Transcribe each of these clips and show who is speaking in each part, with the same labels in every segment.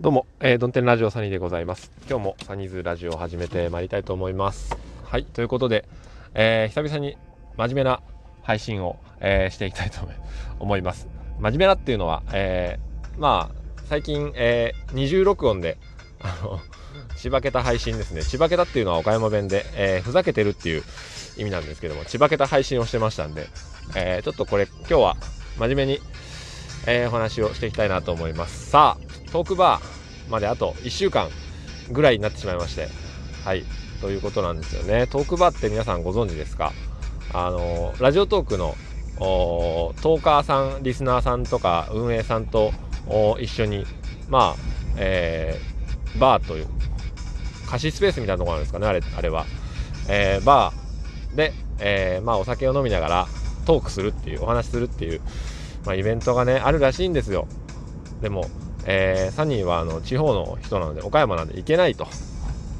Speaker 1: どうも、えー、ドンテンラジオサニーでございます。今日もサニーズラジオを始めてまいりたいと思います。はい、ということで、えー、久々に真面目な配信を、えー、していきたいと思います。真面目なっていうのは、えー、まあ、最近、えー、二重録音で、あの、ちばけた配信ですね。ちばけたっていうのは岡山弁で、えー、ふざけてるっていう意味なんですけども、ちばけた配信をしてましたんで、えー、ちょっとこれ、今日は真面目に、えー、お話をしていきたいなと思います。さあ、トークバーまであと1週間ぐらいになってしまいまして、はい、ということなんですよね。トークバーって皆さんご存知ですか？あの、ラジオトークのトーカーさん、リスナーさんとか運営さんと一緒に、まあ、えー、バーという、貸しスペースみたいなところなんですかね、あれあれは。えー、バーで、えー、まあ、お酒を飲みながらトークするっていう、お話するっていう、まあ、イベントがね、あるらしいんですよ。でも、えー、サニーはあの地方の人なので岡山なんで行けないと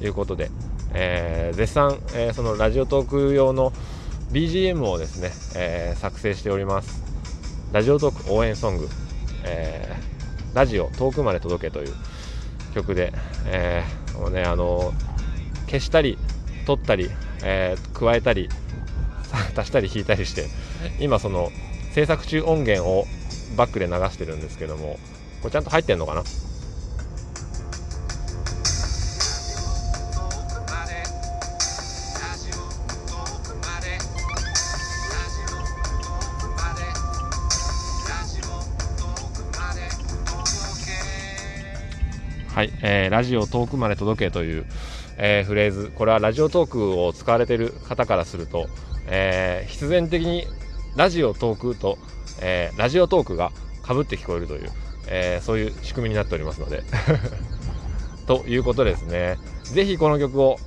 Speaker 1: いうことで、えー、絶賛、えー、そのラジオトーク用の BGM をですね、え作成しております。ラジオトーク応援ソング、えラジオ遠くまで届けという曲で、えもうねあの消したり取ったり、え加えたり 足したり引いたりして今その制作中音源をバックで流してるんですけどもこれちゃんと入ってんのかな？はい、えー、ラジオ遠くまで届けという、えー、フレーズ、これはラジオトークを使われている方からすると、えー、必然的にラジオ遠くと、えー、ラジオトークがかぶって聞こえるという、えー、そういう仕組みになっておりますので。ということですね。ぜひこの曲を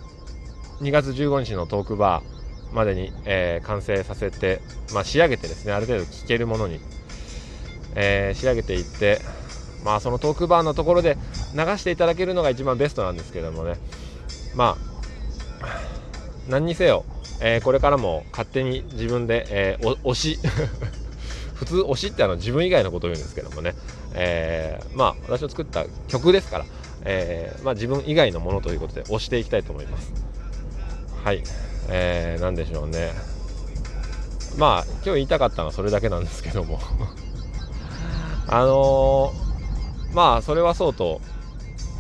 Speaker 1: 2月15日のトークバーまでに、えー、完成させて、まあ、仕上げてですね、ある程度聴けるものに、えー、仕上げていって、まあそのトークバーのところで流していただけるのが一番ベストなんですけどもね、まあ、何にせよ、え、これからも勝手に自分で、えー、推し。普通推しってあの自分以外のことを言うんですけどもね、えー、まあ私の作った曲ですから、えー、まあ、自分以外のものということで推していきたいと思います。はい、えー、何でしょうね。まあ今日言いたかったのはそれだけなんですけども。あのー、まあそれはそうと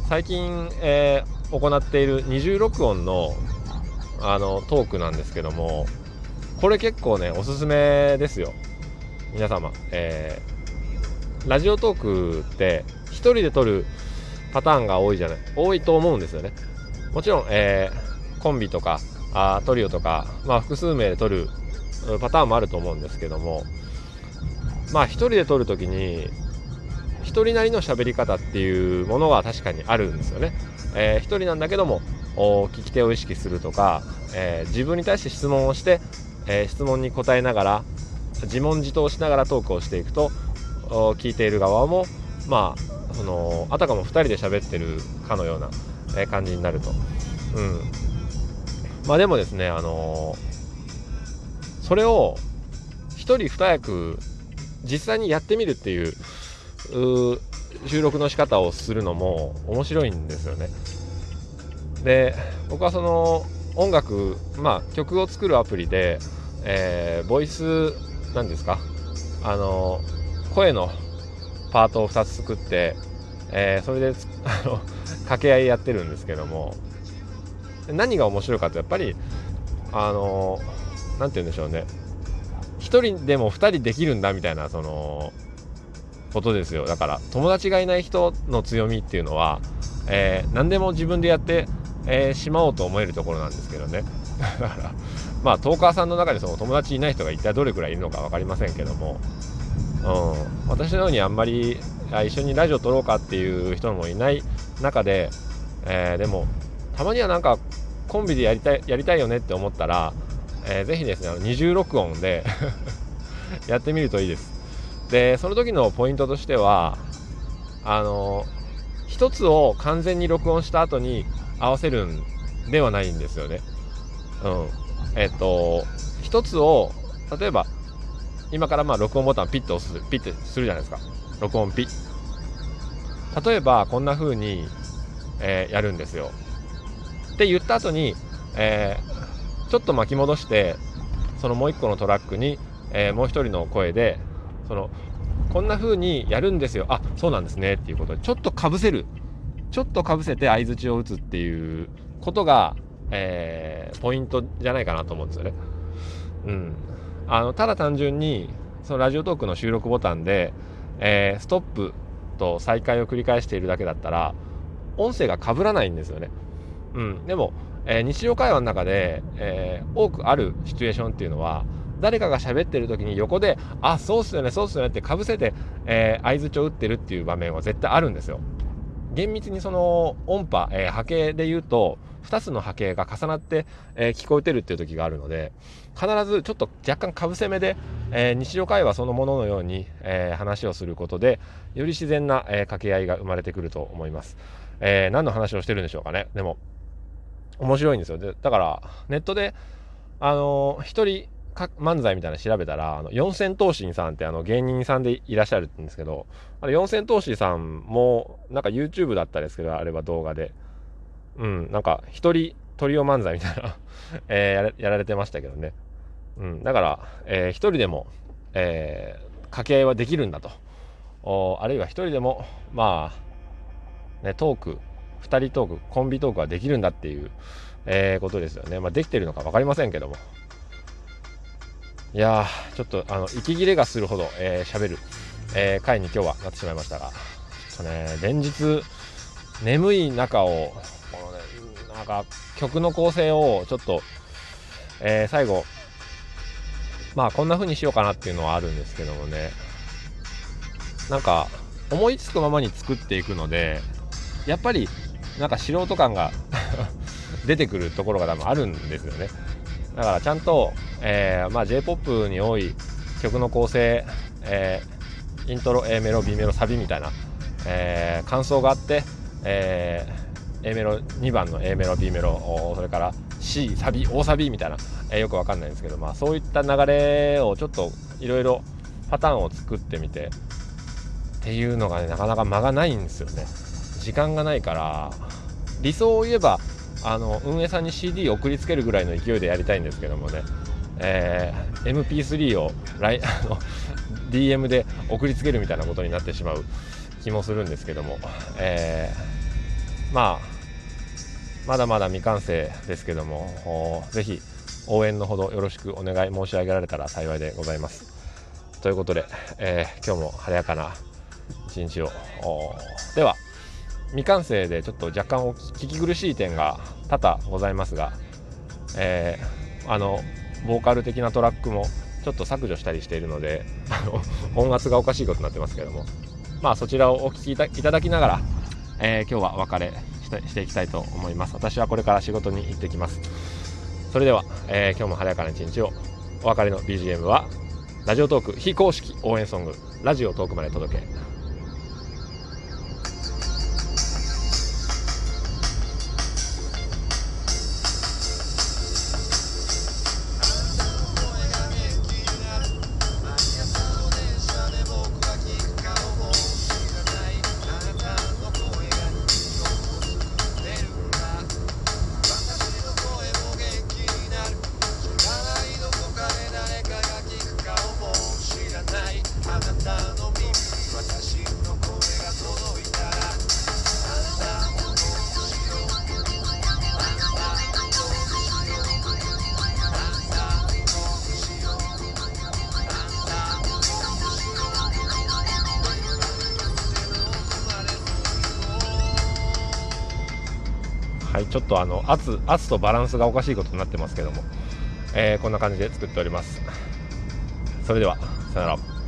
Speaker 1: 最近、えー、行っている二重録音のあのトークなんですけどもこれ結構ねおすすめですよ。皆様、えー、ラジオトークって1人で撮るパターンが多いじゃない多いと思うんですよね。もちろん、えー、コンビとかあトリオとか、まあ、複数名で撮るパターンもあると思うんですけどもまあ1人で撮るときに1人なりの喋り方っていうものは確かにあるんですよね、えー、1人なんだけども聞き手を意識するとか、えー、自分に対して質問をして、えー、質問に答えながら自問自答しながらトークをしていくと聞いている側もまあそのあたかも2人で喋ってるかのような、感じになると、うん、まあでもですねあのー、それを1人2役実際にやってみるっていう収録の仕方をするのも面白いんですよね。で僕はその音楽まあ曲を作るアプリで、えー、ボイス何ですか？あの声のパートを2つ作って、えー、それであの掛け合いやってるんですけども何が面白いかってやっぱりあの何て言うんでしょうね。1人でも2人できるんだみたいなそのことですよ。だから友達がいない人の強みっていうのは、えー、何でも自分でやって、えー、しまおうと思えるところなんですけどね。だからまあトーカーさんの中にその友達いない人が一体どれくらいいるのか分かりませんけども、うん、私のようにあんまり一緒にラジオ撮ろうかっていう人もいない中で、えー、でもたまにはなんかコンビでやりたいやりたいよねって思ったら、えー、ぜひですねあの二重録音で やってみるといいです。でその時のポイントとしてはあの一つを完全に録音した後に合わせるんではないんですよね。うん。えっ、と一つを例えば今からまあ録音ボタンピッと押すピッてするじゃないですか。録音ピッ。例えばこんな風に、えー、やるんですよ。って言った後に、えー、ちょっと巻き戻してそのもう一個のトラックに、えー、もう一人の声でそのこんな風にやるんですよ。あそうなんですね。っていうことでちょっとかぶせる。ちょっとかぶせて相づちを打つっていうことが、えー、ポイントじゃないかなと思うんですよね。うん、あのただ単純にそのラジオトークの収録ボタンで、えー、ストップと再開を繰り返しているだけだったら音声が被らないんですよね。うん、でも、えー、日常会話の中で、えー、多くあるシチュエーションっていうのは誰かが喋ってる時に横で「あそうっすよねそうっすよね」ってかぶせて、えー、相づちを打ってるっていう場面は絶対あるんですよ。厳密にその音波、えー、波形で言うと2つの波形が重なって、えー、聞こえてるっていう時があるので必ずちょっと若干かぶせ目で、えー、日常会話そのもののように、えー、話をすることでより自然な、え掛け合いが生まれてくると思います、え何の話をしてるんでしょうかね。でも面白いんですよ。でだからネットであのー、一人漫才みたいなの調べたら、あの、四千頭身さんってあの芸人さんでいらっしゃるんですけど、あれ四千頭身さんも、なんか YouTube だったですけど、あれは動画で。うん、なんか一人トリオ漫才みたいな えー、やられてましたけどね。うん、だから、えー、一人でも、えー、掛け合いはできるんだと。おあるいは一人でも、まあ、ね、トーク、二人トーク、コンビトークはできるんだっていう、えー、ことですよね。まあ、できてるのか分かりませんけども。いやー、ちょっと、あの、息切れがするほど、えー、喋る、えー、回に今日はなってしまいましたが、ちょっとね、連日、眠い中を、このね、なんか、曲の構成をちょっと、えー、最後、まあ、こんな風にしようかなっていうのはあるんですけどもね、なんか、思いつくままに作っていくので、やっぱり、なんか素人感が 出てくるところが多分あるんですよね。だからちゃんと、えー、まあ、J-POP に多い曲の構成、えー、イントロ A メロ B メロサビみたいな、えー、感想があって、えー、A メロ2番の A メロ B メロそれから C サビ大サビみたいな、えー、よくわかんないんですけど、まあ、そういった流れをちょっといろいろパターンを作ってみてっていうのがねなかなか間がないんですよね。時間がないから理想を言えばあの運営さんに CD 送りつけるぐらいの勢いでやりたいんですけどもね、えー、MP3 をライ あの DM で送りつけるみたいなことになってしまう気もするんですけども、えー、まあまだまだ未完成ですけども。ぜひ応援のほどよろしくお願い申し上げられたら幸いでございます。ということで、えー、今日も晴れやかな一日を。では。未完成でちょっと若干お聞き苦しい点が多々ございますが、えー、あのボーカル的なトラックもちょっと削除したりしているので 音圧がおかしいことになってますけども。まあそちらをお聞きいただきながら、えー、今日はお別れしていきたいと思います。私はこれから仕事に行ってきます。それでは、えー、今日も晴れやかな一日を。お別れの BGM はラジオトーク非公式応援ソングラジオトークまで届け。い、ちょっとあの圧圧とバランスがおかしいことになってますけども、えー、こんな感じで作っております。それではさよなら。